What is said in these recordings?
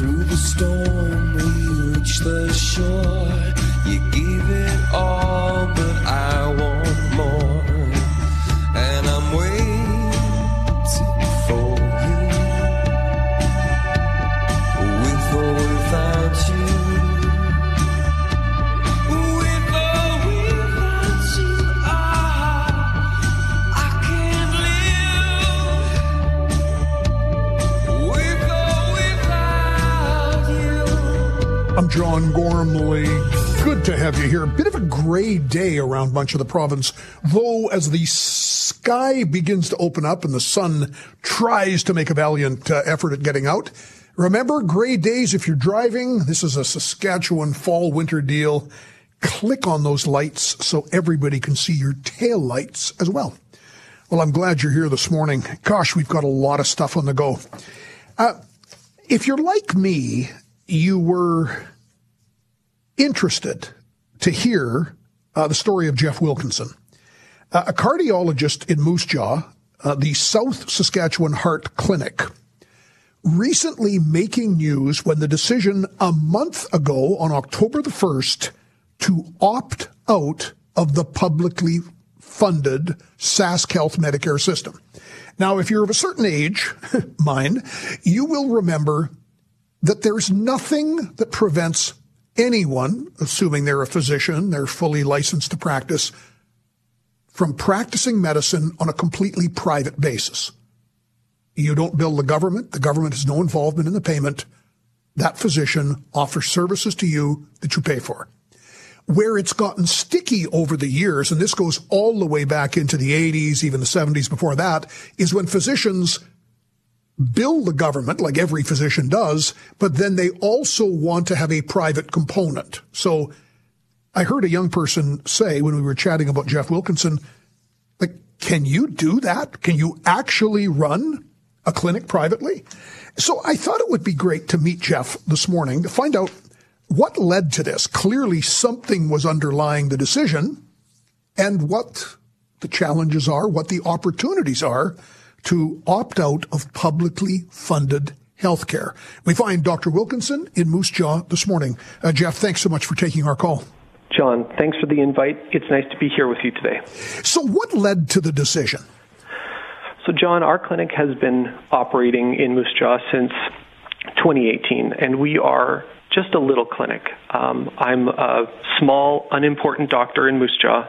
Through the storm, we reach the shore. You give it all, but I want John Gormley. Good to have you here. A bit of a gray day around much of the province, though as the sky begins to open up and the sun tries to make a valiant uh, effort at getting out. Remember, gray days if you're driving. This is a Saskatchewan fall winter deal. Click on those lights so everybody can see your tail lights as well. Well, I'm glad you're here this morning. Gosh, we've got a lot of stuff on the go. Uh, if you're like me, you were interested to hear uh, the story of Jeff Wilkinson, uh, a cardiologist in Moose Jaw, uh, the South Saskatchewan Heart Clinic, recently making news when the decision a month ago on October the 1st to opt out of the publicly funded Sask Health Medicare system. Now, if you're of a certain age, mine, you will remember that there's nothing that prevents anyone, assuming they're a physician, they're fully licensed to practice, from practicing medicine on a completely private basis. You don't bill the government. The government has no involvement in the payment. That physician offers services to you that you pay for. Where it's gotten sticky over the years, and this goes all the way back into the 80s, even the 70s before that, is when physicians bill the government like every physician does, but then they also want to have a private component. So I heard a young person say when we were chatting about Jeff Wilkinson, like, can you do that? Can you actually run a clinic privately? So I thought it would be great to meet Jeff this morning to find out what led to this. Clearly something was underlying the decision and what the challenges are, what the opportunities are to opt out of publicly funded healthcare. We find Dr. Wilkinson in Moose Jaw this morning. Uh, Jeff, thanks so much for taking our call. John, thanks for the invite. It's nice to be here with you today. So, what led to the decision? So, John, our clinic has been operating in Moose Jaw since 2018, and we are just a little clinic. Um, I'm a small, unimportant doctor in Moose Jaw,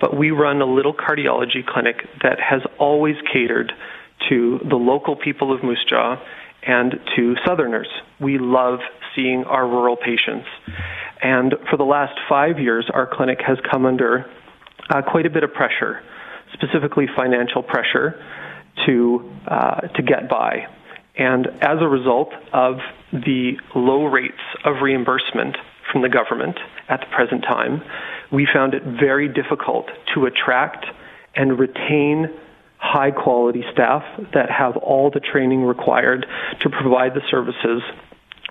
but we run a little cardiology clinic that has always catered to the local people of Moose Jaw and to Southerners. We love seeing our rural patients. And for the last five years, our clinic has come under uh, quite a bit of pressure, specifically financial pressure, to uh, to get by. And as a result of the low rates of reimbursement from the government at the present time, we found it very difficult to attract and retain high quality staff that have all the training required to provide the services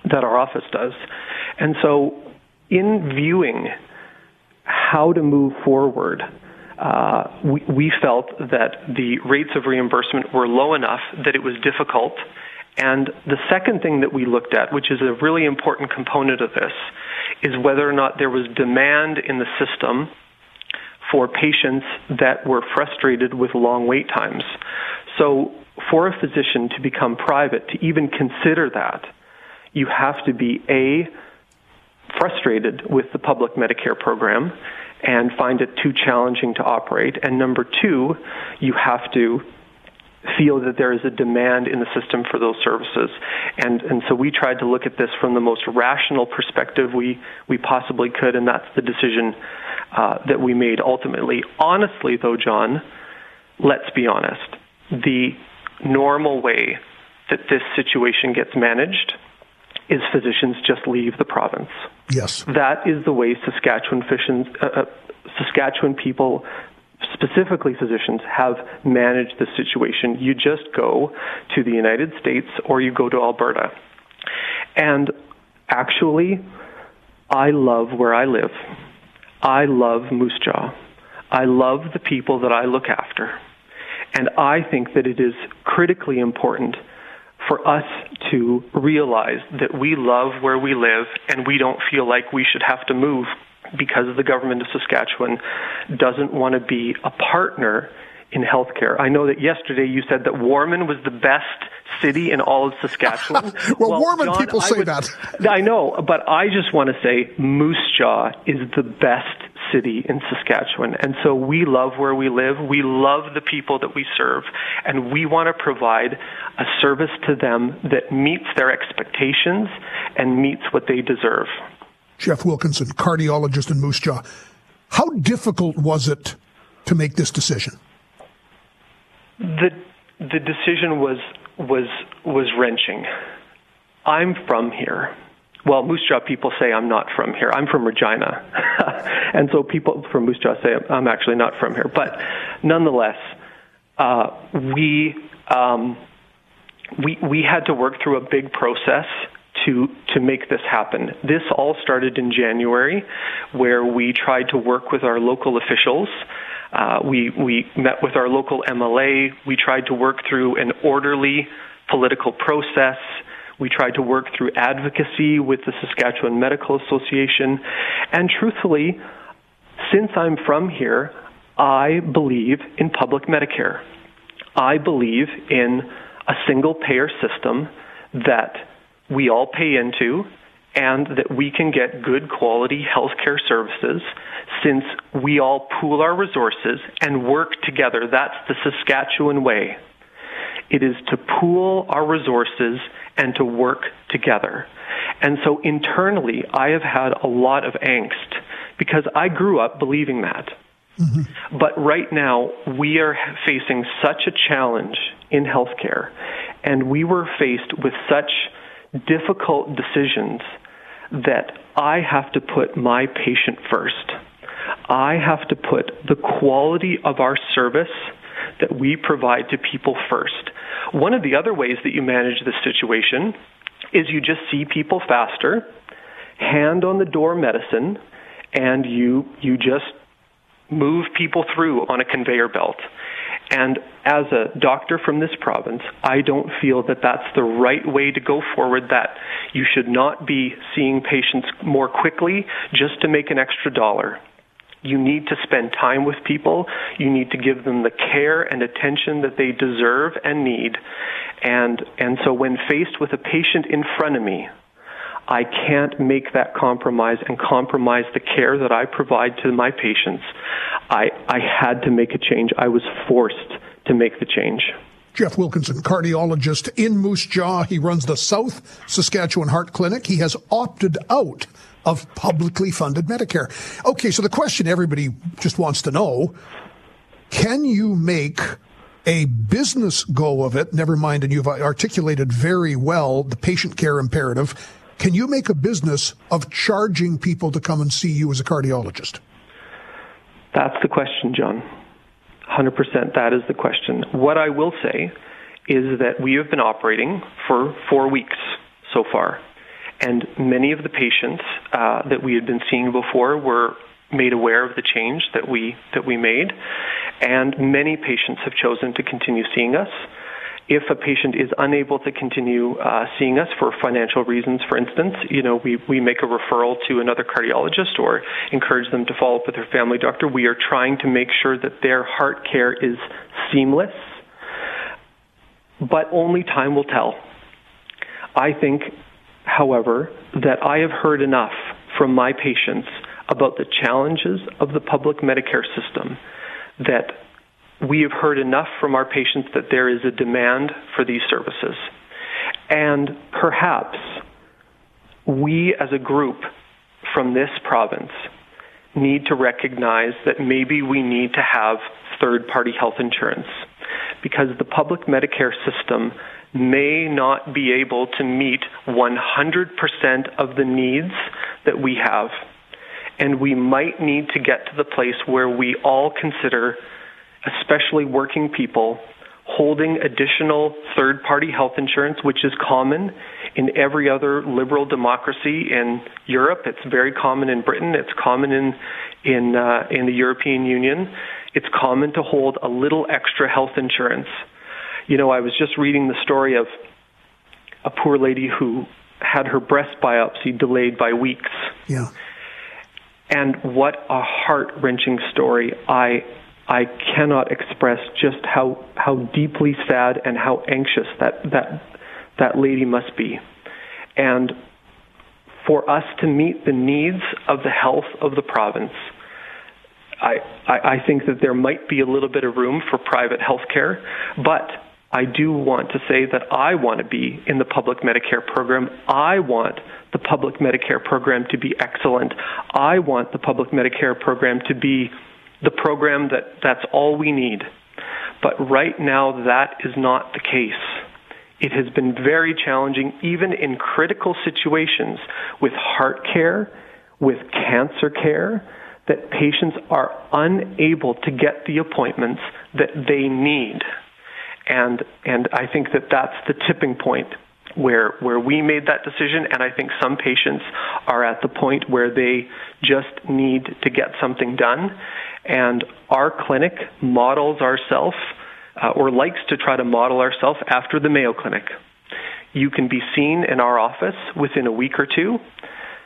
that our office does. And so, in viewing how to move forward, uh, we, we felt that the rates of reimbursement were low enough that it was difficult and the second thing that we looked at, which is a really important component of this, is whether or not there was demand in the system for patients that were frustrated with long wait times. So, for a physician to become private, to even consider that, you have to be A, frustrated with the public Medicare program and find it too challenging to operate. And number two, you have to feel that there is a demand in the system for those services. And, and so we tried to look at this from the most rational perspective we, we possibly could, and that's the decision uh, that we made ultimately. Honestly, though, John, let's be honest. The normal way that this situation gets managed is physicians just leave the province. Yes. That is the way Saskatchewan, physicians, uh, uh, Saskatchewan people specifically physicians have managed the situation. You just go to the United States or you go to Alberta. And actually, I love where I live. I love Moose Jaw. I love the people that I look after. And I think that it is critically important for us to realize that we love where we live and we don't feel like we should have to move because the government of Saskatchewan doesn't want to be a partner in healthcare. I know that yesterday you said that Warman was the best city in all of Saskatchewan. well, well, Warman John, people say would, that. I know, but I just want to say Moose Jaw is the best city in Saskatchewan. And so we love where we live. We love the people that we serve. And we want to provide a service to them that meets their expectations and meets what they deserve. Jeff Wilkinson, cardiologist in Moose Jaw. How difficult was it to make this decision? The the decision was was was wrenching. I'm from here. Well, Moose Jaw people say I'm not from here. I'm from Regina, and so people from Moose Jaw say I'm actually not from here. But nonetheless, uh, we um, we we had to work through a big process to to make this happen. This all started in January, where we tried to work with our local officials. Uh, we we met with our local MLA. We tried to work through an orderly political process. We tried to work through advocacy with the Saskatchewan Medical Association, and truthfully, since I'm from here, I believe in public Medicare. I believe in a single payer system that we all pay into and that we can get good quality healthcare services since we all pool our resources and work together. That's the Saskatchewan way. It is to pool our resources and to work together. And so internally, I have had a lot of angst because I grew up believing that. Mm-hmm. But right now, we are facing such a challenge in healthcare, and we were faced with such difficult decisions that I have to put my patient first. I have to put the quality of our service that we provide to people first. One of the other ways that you manage this situation is you just see people faster, hand on the door medicine, and you you just move people through on a conveyor belt. And as a doctor from this province, I don't feel that that's the right way to go forward, that you should not be seeing patients more quickly just to make an extra dollar. You need to spend time with people. You need to give them the care and attention that they deserve and need. And, and so when faced with a patient in front of me, I can't make that compromise and compromise the care that I provide to my patients. I, I had to make a change. I was forced to make the change. Jeff Wilkinson, cardiologist in Moose Jaw. He runs the South Saskatchewan Heart Clinic. He has opted out of publicly funded Medicare. Okay, so the question everybody just wants to know can you make a business go of it? Never mind, and you've articulated very well the patient care imperative. Can you make a business of charging people to come and see you as a cardiologist? That's the question, John. 100% that is the question. What I will say is that we have been operating for four weeks so far, and many of the patients uh, that we had been seeing before were made aware of the change that we that we made, and many patients have chosen to continue seeing us if a patient is unable to continue uh, seeing us for financial reasons, for instance, you know, we, we make a referral to another cardiologist or encourage them to follow up with their family doctor. We are trying to make sure that their heart care is seamless, but only time will tell. I think, however, that I have heard enough from my patients about the challenges of the public Medicare system that we have heard enough from our patients that there is a demand for these services. And perhaps we as a group from this province need to recognize that maybe we need to have third party health insurance because the public Medicare system may not be able to meet 100% of the needs that we have. And we might need to get to the place where we all consider especially working people, holding additional third party health insurance, which is common in every other liberal democracy in Europe. It's very common in Britain. It's common in, in, uh, in the European Union. It's common to hold a little extra health insurance. You know, I was just reading the story of a poor lady who had her breast biopsy delayed by weeks. Yeah. And what a heart wrenching story. I I cannot express just how how deeply sad and how anxious that that that lady must be. And for us to meet the needs of the health of the province, I, I, I think that there might be a little bit of room for private health care, but I do want to say that I want to be in the public Medicare program. I want the public Medicare program to be excellent. I want the public Medicare program to be the program that that's all we need. But right now, that is not the case. It has been very challenging, even in critical situations with heart care, with cancer care, that patients are unable to get the appointments that they need. And, and I think that that's the tipping point where, where we made that decision. And I think some patients are at the point where they just need to get something done. And our clinic models ourselves uh, or likes to try to model ourselves after the Mayo Clinic. You can be seen in our office within a week or two.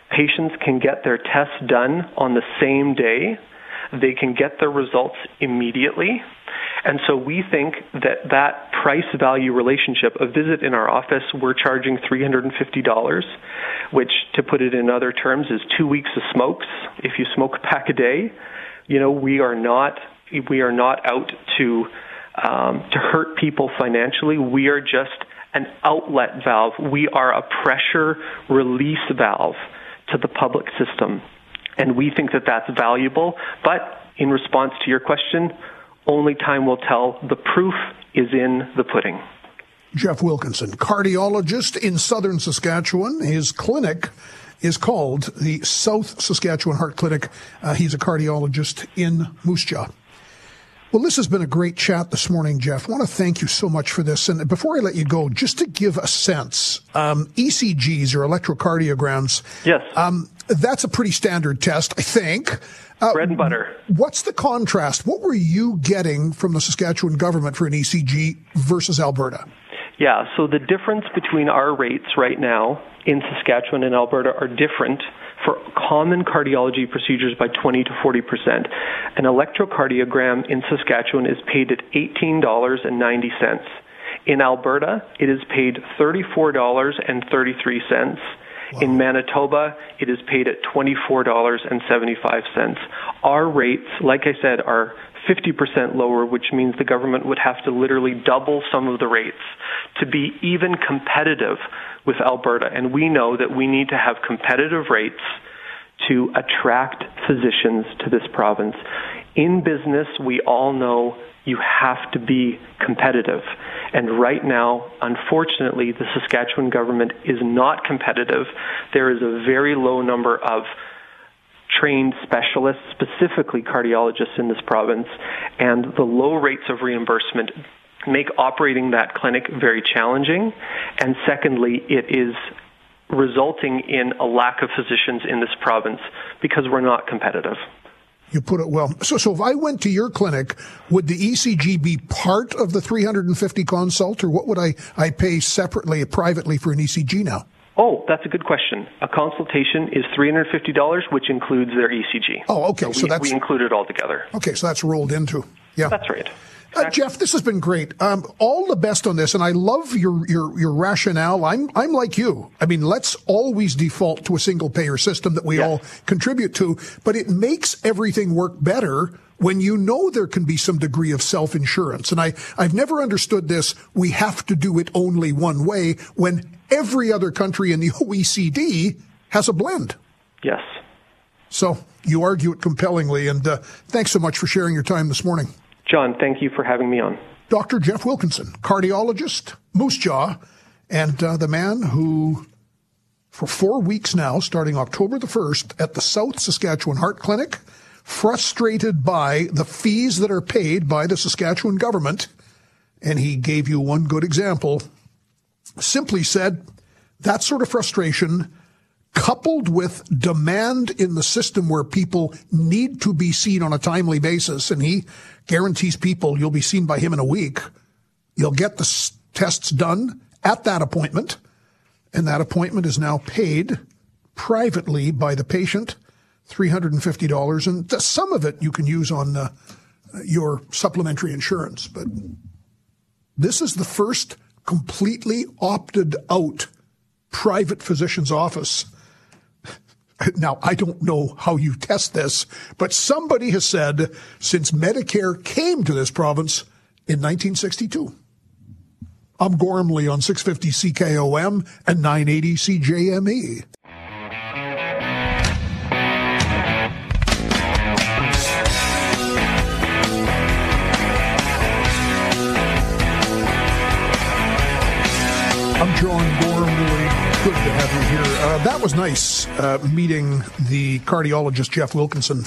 Patients can get their tests done on the same day. They can get their results immediately. And so we think that that price value relationship, a visit in our office, we're charging $350, which to put it in other terms is two weeks of smokes. If you smoke a pack a day, you know, we are not, we are not out to um, to hurt people financially. We are just an outlet valve. We are a pressure release valve to the public system. And we think that that's valuable. But in response to your question, only time will tell. The proof is in the pudding. Jeff Wilkinson, cardiologist in southern Saskatchewan. His clinic is called the South Saskatchewan Heart Clinic. Uh, he's a cardiologist in Moose Jaw. Well, this has been a great chat this morning, Jeff. I want to thank you so much for this. And before I let you go, just to give a sense, um, ECGs or electrocardiograms. Yes. Um, that's a pretty standard test, I think. Uh, Bread and butter. What's the contrast? What were you getting from the Saskatchewan government for an ECG versus Alberta? Yeah, so the difference between our rates right now in Saskatchewan and Alberta are different for common cardiology procedures by 20 to 40 percent. An electrocardiogram in Saskatchewan is paid at $18.90. In Alberta, it is paid $34.33. Wow. In Manitoba, it is paid at $24.75. Our rates, like I said, are 50% lower, which means the government would have to literally double some of the rates to be even competitive with Alberta. And we know that we need to have competitive rates to attract physicians to this province. In business, we all know you have to be competitive. And right now, unfortunately, the Saskatchewan government is not competitive. There is a very low number of trained specialists, specifically cardiologists in this province, and the low rates of reimbursement make operating that clinic very challenging. And secondly, it is resulting in a lack of physicians in this province because we're not competitive. You put it well. So, so if I went to your clinic, would the ECG be part of the 350 consult, or what would I, I pay separately, privately for an ECG now? Oh, that's a good question. A consultation is $350, which includes their ECG. Oh, okay. So, so we, that's we include it all together. Okay, so that's rolled into. Yeah, that's right. Uh, Jeff, this has been great. Um, all the best on this, and I love your, your your rationale. I'm I'm like you. I mean, let's always default to a single payer system that we Yes. all contribute to, but it makes everything work better when you know there can be some degree of self insurance. And I I've never understood this. We have to do it only one way when every other country in the OECD has a blend. Yes. So you argue it compellingly, and uh, thanks so much for sharing your time this morning. John, thank you for having me on. Dr. Jeff Wilkinson, cardiologist, Moose Jaw, and uh, the man who, for four weeks now, starting October the 1st, at the South Saskatchewan Heart Clinic, frustrated by the fees that are paid by the Saskatchewan government, and he gave you one good example, simply said that sort of frustration coupled with demand in the system where people need to be seen on a timely basis, and he guarantees people you'll be seen by him in a week. You'll get the tests done at that appointment. And that appointment is now paid privately by the patient, $350. And some of it you can use on uh, your supplementary insurance. But this is the first completely opted out private physician's office. Now, I don't know how you test this, but somebody has said since Medicare came to this province in 1962. I'm Gormley on 650 CKOM and 980 CJME. Good to have you here. Uh, that was nice uh, meeting the cardiologist Jeff Wilkinson.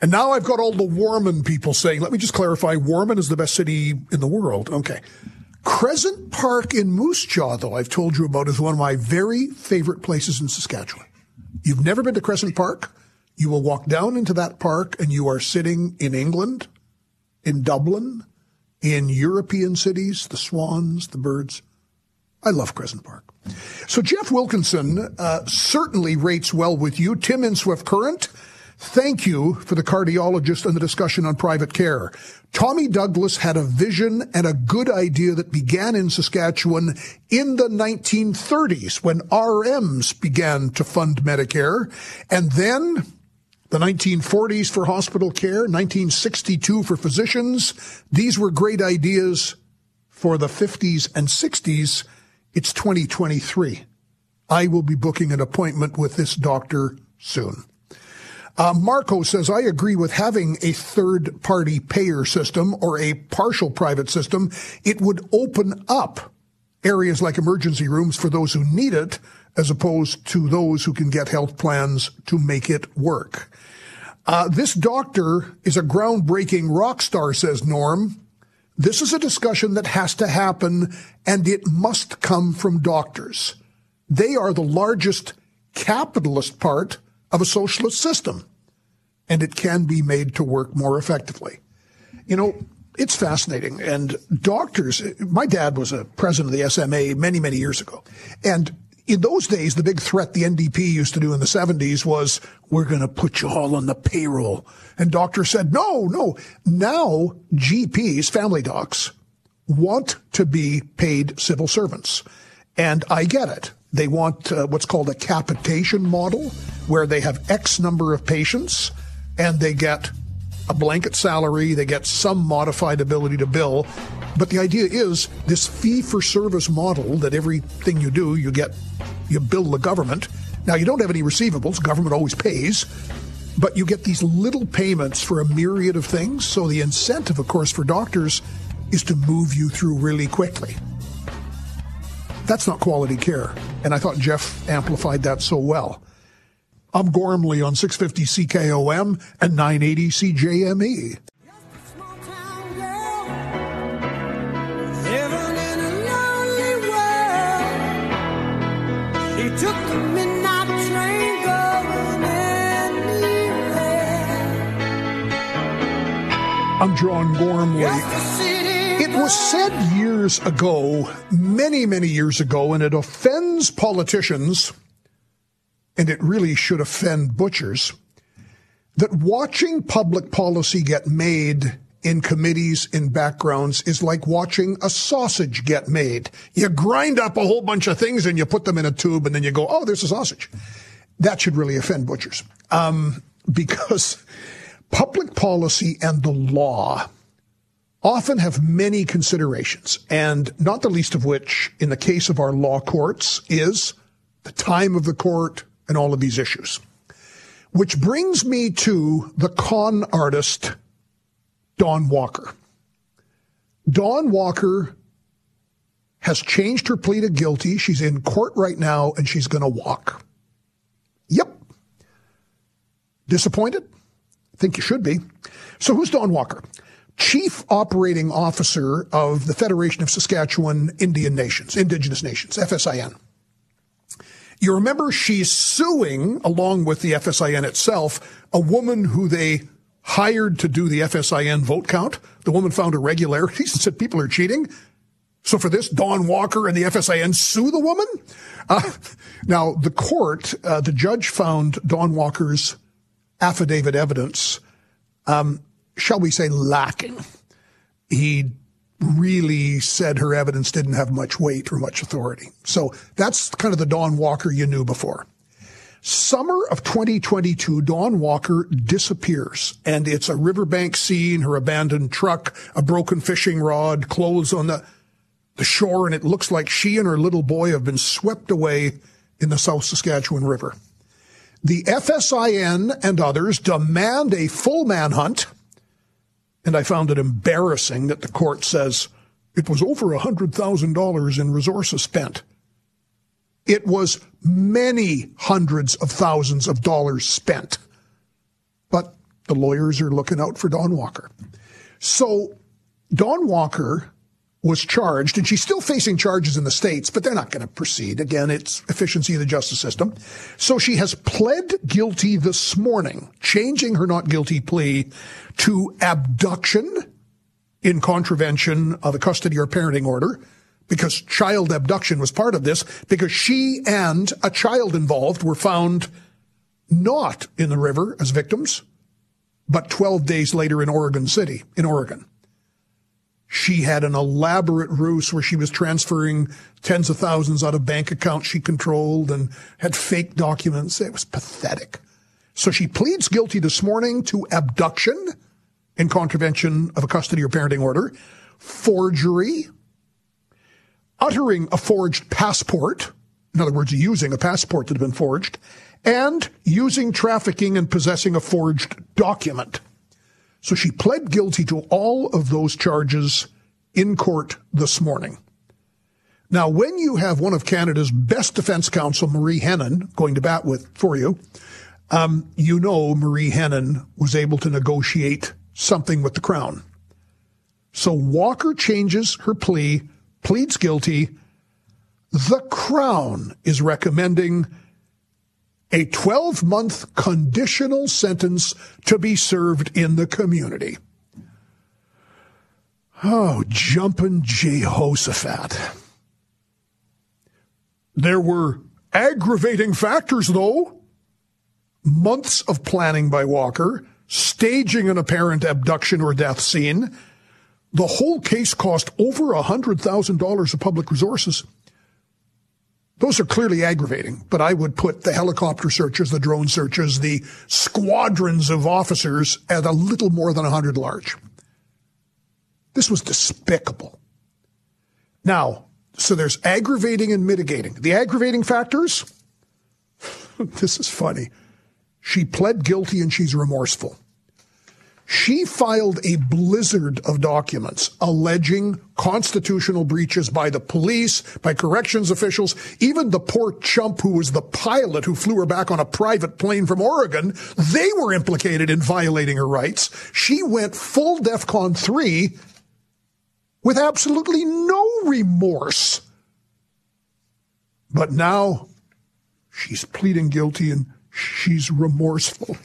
And now I've got all the Warman people saying, let me just clarify, Warman is the best city in the world. Okay. Crescent Park in Moose Jaw, though, I've told you about, is one of my very favorite places in Saskatchewan. You've never been to Crescent Park? You will walk down into that park and you are sitting in England, in Dublin, in European cities, the swans, the birds. I love Crescent Park. So Jeff Wilkinson uh, certainly rates well with you. Tim in Swift Current, thank you for the cardiologist and the discussion on private care. Tommy Douglas had a vision and a good idea that began in Saskatchewan in the 1930s when RMs began to fund Medicare. And then the 1940s for hospital care, 1962 for physicians. These were great ideas for the 50s and 60s. It's 2023. I will be booking an appointment with this doctor soon. Uh, Marco says, I agree with having a third party payer system or a partial private system. It would open up areas like emergency rooms for those who need it as opposed to those who can get health plans to make it work. Uh, this doctor is a groundbreaking rock star, says Norm. This is a discussion that has to happen and it must come from doctors. They are the largest capitalist part of a socialist system and it can be made to work more effectively. You know, it's fascinating. And doctors, my dad was a president of the SMA many, many years ago. And in those days, the big threat the NDP used to do in the 70s was, we're going to put you all on the payroll. And doctors said, no, no. Now GPs, family docs, want to be paid civil servants. And I get it. They want uh, what's called a capitation model, where they have X number of patients and they get a blanket salary, they get some modified ability to bill. But the idea is this fee for service model that everything you do, you get, you bill the government. Now, you don't have any receivables, government always pays, but you get these little payments for a myriad of things. So the incentive, of course, for doctors is to move you through really quickly. That's not quality care. And I thought Jeff amplified that so well. I'm Gormley on 650 CKOM and 980 CJME. I'm John Gormley. It was said years ago, many, many years ago, and it offends politicians and it really should offend butchers, that watching public policy get made in committees in backgrounds is like watching a sausage get made. You grind up a whole bunch of things and you put them in a tube and then you go, oh, there's a sausage. That should really offend butchers. Um, because public policy and the law often have many considerations, and not the least of which, in the case of our law courts, is the time of the court, and all of these issues. Which brings me to the con artist, Dawn Walker. Dawn Walker has changed her plea to guilty. She's in court right now and she's going to walk. Yep. Disappointed? Think you should be. So who's Dawn Walker? Chief Operating Officer of the Federation of Saskatchewan Indian Nations, Indigenous Nations, FSIN. You remember she's suing, along with the FSIN itself, a woman who they hired to do the FSIN vote count. The woman found irregularities and said people are cheating. So for this, Dawn Walker and the FSIN sue the woman? Uh, now, the court, uh, the judge found Dawn Walker's affidavit evidence, um, shall we say, lacking. He really said her evidence didn't have much weight or much authority. So that's kind of the Dawn Walker you knew before. Summer of 2022, Dawn Walker disappears and it's a riverbank scene, her abandoned truck, a broken fishing rod, clothes on the, the shore, and it looks like she and her little boy have been swept away in the South Saskatchewan River. The FSIN and others demand a full manhunt and I found it embarrassing that the court says it was over $100,000 in resources spent. It was many hundreds of thousands of dollars spent. But the lawyers are looking out for Dawn Walker. So Dawn Walker was charged, and she's still facing charges in the States, but they're not going to proceed. Again, it's efficiency of the justice system. So she has pled guilty this morning, changing her not guilty plea to abduction in contravention of a custody or parenting order, because child abduction was part of this, because she and a child involved were found not in the river as victims, but 12 days later in Oregon City, in Oregon. She had an elaborate ruse where she was transferring tens of thousands out of bank accounts she controlled and had fake documents. It was pathetic. So she pleads guilty this morning to abduction in contravention of a custody or parenting order, forgery, uttering a forged passport, in other words, using a passport that had been forged, and using trafficking and possessing a forged document. So she pled guilty to all of those charges in court this morning. Now, when you have one of Canada's best defense counsel, Marie Henein, going to bat with for you, um, you know Marie Henein was able to negotiate something with the Crown. So Walker changes her plea, pleads guilty. The Crown is recommending a 12 month conditional sentence to be served in the community. Oh, jumping Jehoshaphat. There were aggravating factors, though. Months of planning by Walker, staging an apparent abduction or death scene. The whole case cost over $100,000 of public resources. Those are clearly aggravating, but I would put the helicopter searches, the drone searches, the squadrons of officers at a little more than 100 large. This was despicable. Now, so there's aggravating and mitigating. The aggravating factors, this is funny. She pled guilty and she's remorseful. She filed a blizzard of documents alleging constitutional breaches by the police, by corrections officials, even the poor chump who was the pilot who flew her back on a private plane from Oregon. They were implicated in violating her rights. She went full DEFCON 3 with absolutely no remorse. But now she's pleading guilty and she's remorseful.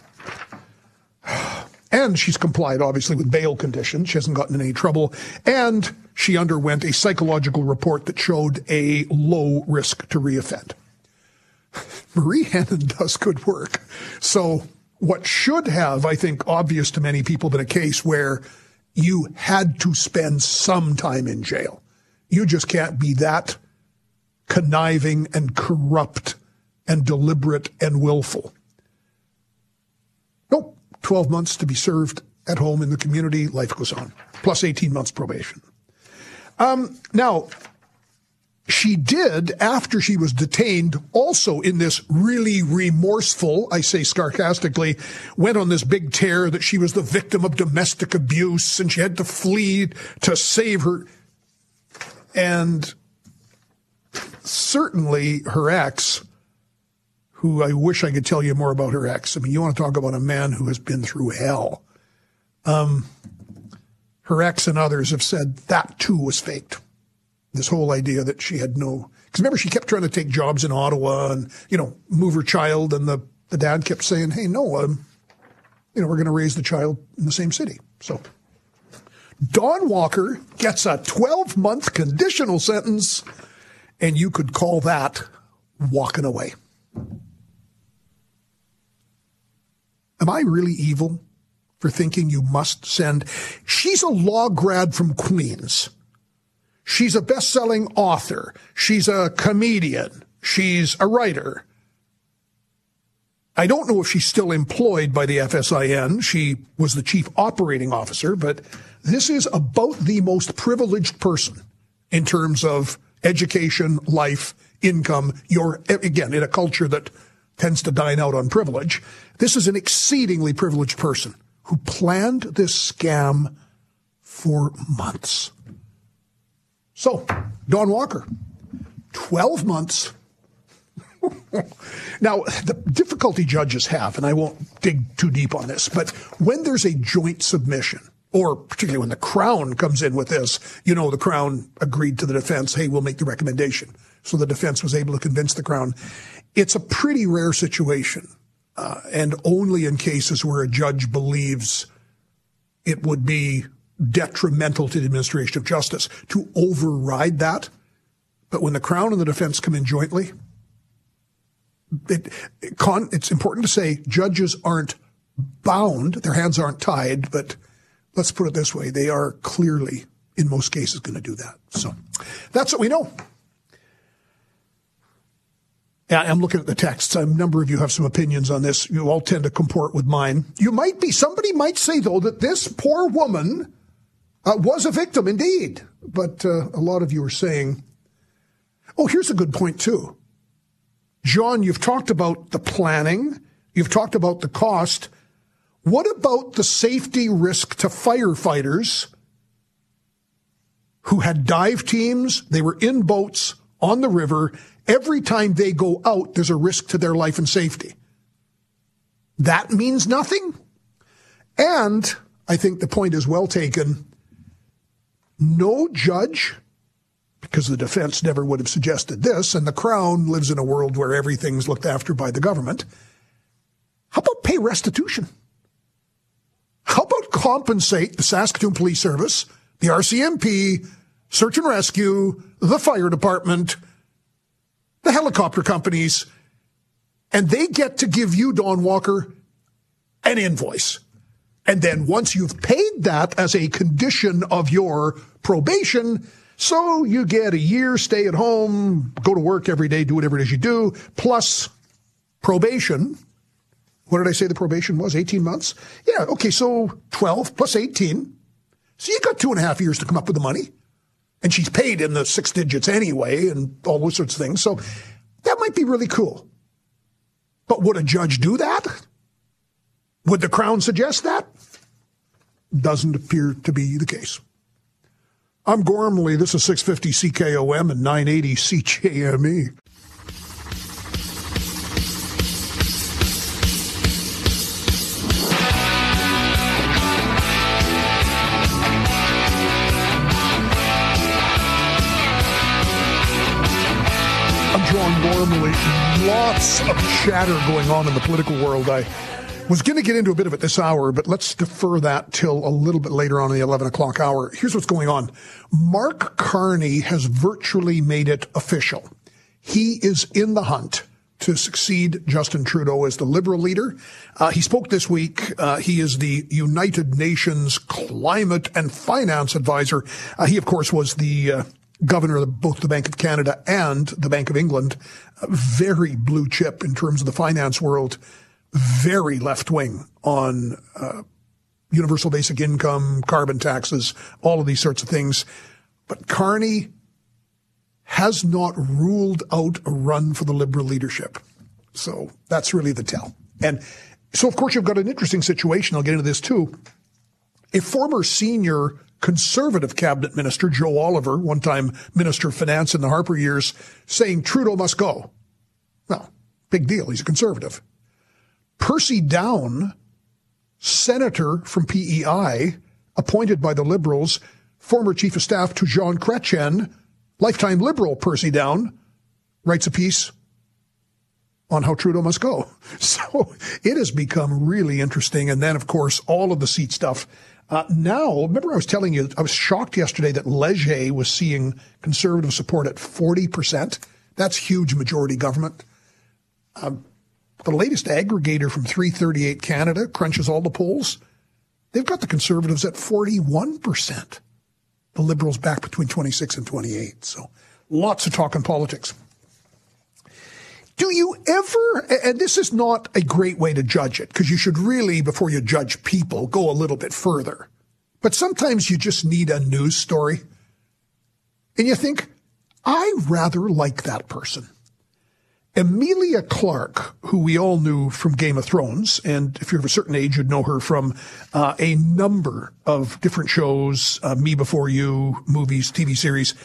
And she's complied, obviously, with bail conditions. She hasn't gotten in any trouble. And she underwent a psychological report that showed a low risk to reoffend. Marie Henein does good work. So what should have, I think, obvious to many people been a case where you had to spend some time in jail. You just can't be that conniving and corrupt and deliberate and willful. Nope. 12 months to be served at home in the community. Life goes on. Plus 18 months probation. Um, now, she did, after she was detained, also in this really remorseful, I say sarcastically, went on this big tear that she was the victim of domestic abuse and she had to flee to save her. And certainly her ex, who I wish I could tell you more about her ex. I mean, you want to talk about a man who has been through hell. Um, her ex and others have said that too was faked this whole idea that she had no, because remember she kept trying to take jobs in Ottawa and, you know, move her child and the, the dad kept saying, hey, no, um, you know, we're going to raise the child in the same city. So Dawn Walker gets a 12 month conditional sentence, and you could call that walking away. Am I really evil for thinking you must send? She's a law grad from Queens. She's a best selling author. She's a comedian. She's a writer. I don't know if she's still employed by the FSIN. She was the chief operating officer, but this is about the most privileged person in terms of education, life, income. You're, again, in a culture that tends to dine out on privilege. This is an exceedingly privileged person who planned this scam for months. So, Dawn Walker, 12 months. now, the difficulty judges have, and I won't dig too deep on this, but when there's a joint submission, or particularly when the Crown comes in with this, you know, the Crown agreed to the defense, hey, we'll make the recommendation. So the defense was able to convince the Crown. It's a pretty rare situation, uh, and only in cases where a judge believes it would be detrimental to the administration of justice to override that. But when the Crown and the defense come in jointly, it, it con, it's important to say judges aren't bound, their hands aren't tied, but let's put it this way they are clearly, in most cases, going to do that. So that's what we know. I'm looking at the texts. A number of you have some opinions on this. You all tend to comport with mine. You might be, somebody might say, though, that this poor woman uh, was a victim indeed. But uh, a lot of you are saying, oh, here's a good point, too. John, you've talked about the planning, you've talked about the cost. What about the safety risk to firefighters who had dive teams? They were in boats on the river. Every time they go out, there's a risk to their life and safety. That means nothing. And I think the point is well taken. No judge, because the defense never would have suggested this, and the Crown lives in a world where everything's looked after by the government. How about pay restitution? How about compensate the Saskatoon Police Service, the RCMP, Search and Rescue, the fire department, the helicopter companies, and they get to give you, Dawn Walker, an invoice. And then once you've paid that as a condition of your probation, so you get a year, stay at home, go to work every day, do whatever it is you do, plus probation. What did I say the probation was? 18 months? Yeah, okay, so 12 plus 18. So you got two and a half years to come up with the money. And she's paid in the six digits anyway and all those sorts of things. So that might be really cool. But would a judge do that? Would the Crown suggest that? Doesn't appear to be the case. I'm Gormley. This is 650 CKOM and 980 CJME. Lots of chatter going on in the political world. I was going to get into a bit of it this hour, but let's defer that till a little bit later on in the 11 o'clock hour. Here's what's going on. Mark Carney has virtually made it official. He is in the hunt to succeed Justin Trudeau as the Liberal leader. Uh, he spoke this week. Uh, he is the United Nations Climate and Finance Advisor. Uh, he, of course, was the uh, governor of both the Bank of Canada and the Bank of England. very blue chip in terms of the finance world. Very left wing on uh, universal basic income, carbon taxes, all of these sorts of things. But Carney has not ruled out a run for the Liberal leadership. So that's really the tell. And so, of course, you've got an interesting situation. I'll get into this too. A former senior conservative cabinet minister, Joe Oliver, one time minister of finance in the Harper years, saying Trudeau must go. Well, big deal. He's a conservative. Percy Downe, senator from PEI, appointed by the Liberals, former chief of staff to Jean Chrétien, lifetime Liberal Percy Downe, writes a piece on how Trudeau must go. So it has become really interesting. And then, of course, all of the seat stuff Uh, now, remember I was telling you, I was shocked yesterday that Leger was seeing conservative support at 40%. That's huge majority government. Um, the latest aggregator from 338 Canada crunches all the polls. They've got the conservatives at 41%. The liberals back between 26 and 28. So lots of talk in politics. Do you ever, and this is not a great way to judge it, because you should really, before you judge people, go a little bit further. But sometimes you just need a news story. And you think, I rather like that person. Emilia Clarke, who we all knew from Game of Thrones, and if you're of a certain age, you'd know her from uh, a number of different shows, uh, Me Before You, movies, TV series.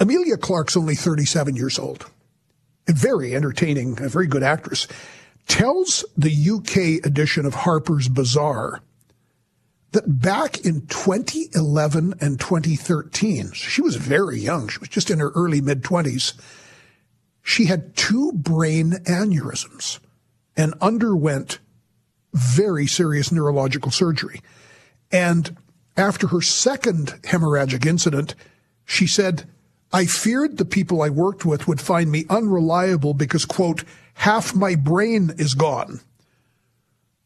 Emilia Clarke's only 37 years old very entertaining, a very good actress, tells the UK edition of Harper's Bazaar that back in 2011 and 2013, she was very young, she was just in her early mid 20s, she had two brain aneurysms and underwent very serious neurological surgery. And after her second hemorrhagic incident, she said, I feared the people I worked with would find me unreliable because, quote, half my brain is gone.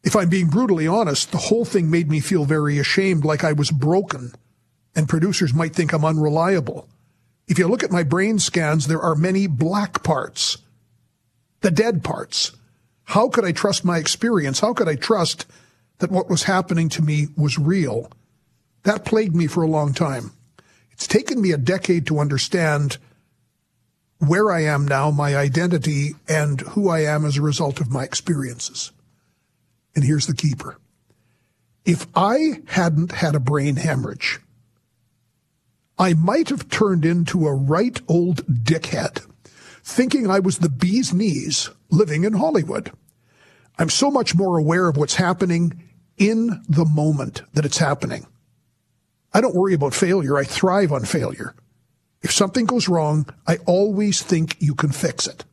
If I'm being brutally honest, the whole thing made me feel very ashamed, like I was broken, and producers might think I'm unreliable. If you look at my brain scans, there are many black parts, the dead parts. How could I trust my experience? How could I trust that what was happening to me was real? That plagued me for a long time. It's taken me a decade to understand where I am now, my identity, and who I am as a result of my experiences. And here's the keeper. If I hadn't had a brain hemorrhage, I might have turned into a right old dickhead, thinking I was the bee's knees living in Hollywood. I'm so much more aware of what's happening in the moment that it's happening. I don't worry about failure. I thrive on failure. If something goes wrong, I always think you can fix it.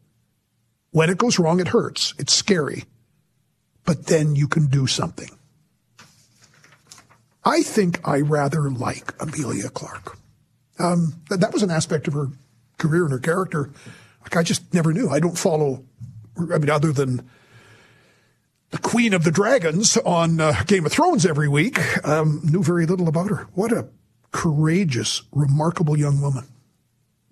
When it goes wrong, it hurts. It's scary. But then you can do something. I think I rather like Emilia Clarke. Um, that, that was an aspect of her career and her character. Like I just never knew. I don't follow. I mean, other than the Queen of the Dragons on uh, Game of Thrones every week, um, knew very little about her. What a courageous, remarkable young woman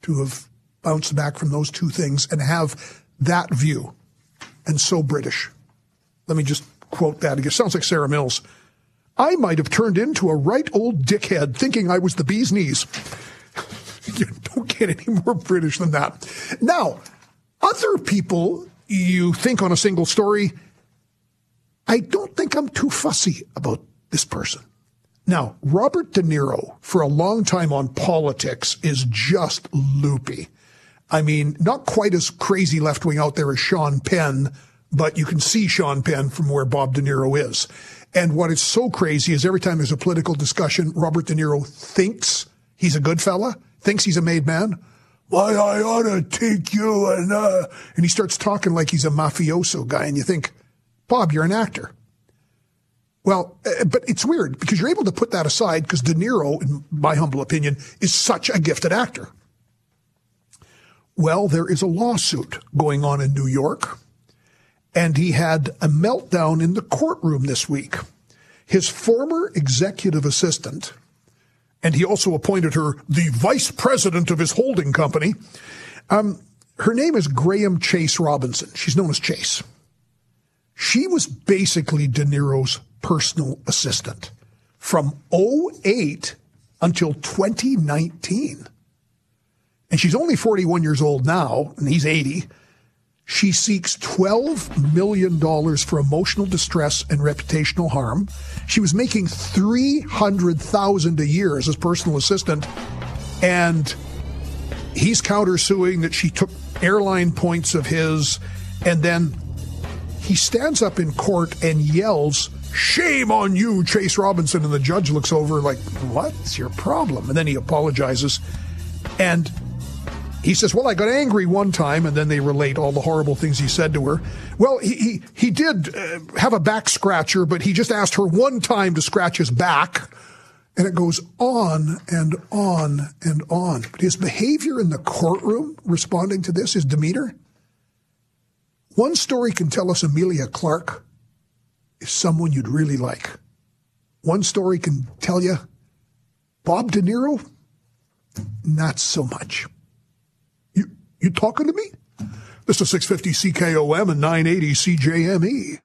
to have bounced back from those two things and have that view. And so British. Let me just quote that again. Sounds like Sarah Mills. I might have turned into a right old dickhead thinking I was the bee's knees. you don't get any more British than that. Now, other people you think on a single story I don't think I'm too fussy about this person. Now, Robert De Niro, for a long time on politics, is just loopy. I mean, not quite as crazy left wing out there as Sean Penn, but you can see Sean Penn from where Bob De Niro is. And what is so crazy is every time there's a political discussion, Robert De Niro thinks he's a good fella, thinks he's a made man. Why, I ought to take you and, uh, and he starts talking like he's a mafioso guy. And you think, Bob, you're an actor. Well, uh, but it's weird because you're able to put that aside because De Niro, in my humble opinion, is such a gifted actor. Well, there is a lawsuit going on in New York, and he had a meltdown in the courtroom this week. His former executive assistant, and he also appointed her the vice president of his holding company. Um, her name is Graham Chase Robinson. She's known as Chase. She was basically De Niro's personal assistant from 08 until 2019. And she's only 41 years old now, and he's 80. She seeks $12 million for emotional distress and reputational harm. She was making $300,000 a year as his personal assistant, and he's countersuing that she took airline points of his and then he stands up in court and yells, Shame on you, Chase Robinson. And the judge looks over like, What's your problem? And then he apologizes. And he says, Well, I got angry one time, and then they relate all the horrible things he said to her. Well, he, he, he did uh, have a back scratcher, but he just asked her one time to scratch his back. And it goes on and on and on. But his behavior in the courtroom responding to this, his demeanor, one story can tell us Emilia Clarke is someone you'd really like. One story can tell you Bob De Niro, not so much. You, you talking to me? This is 650 CKOM and 980 CJME.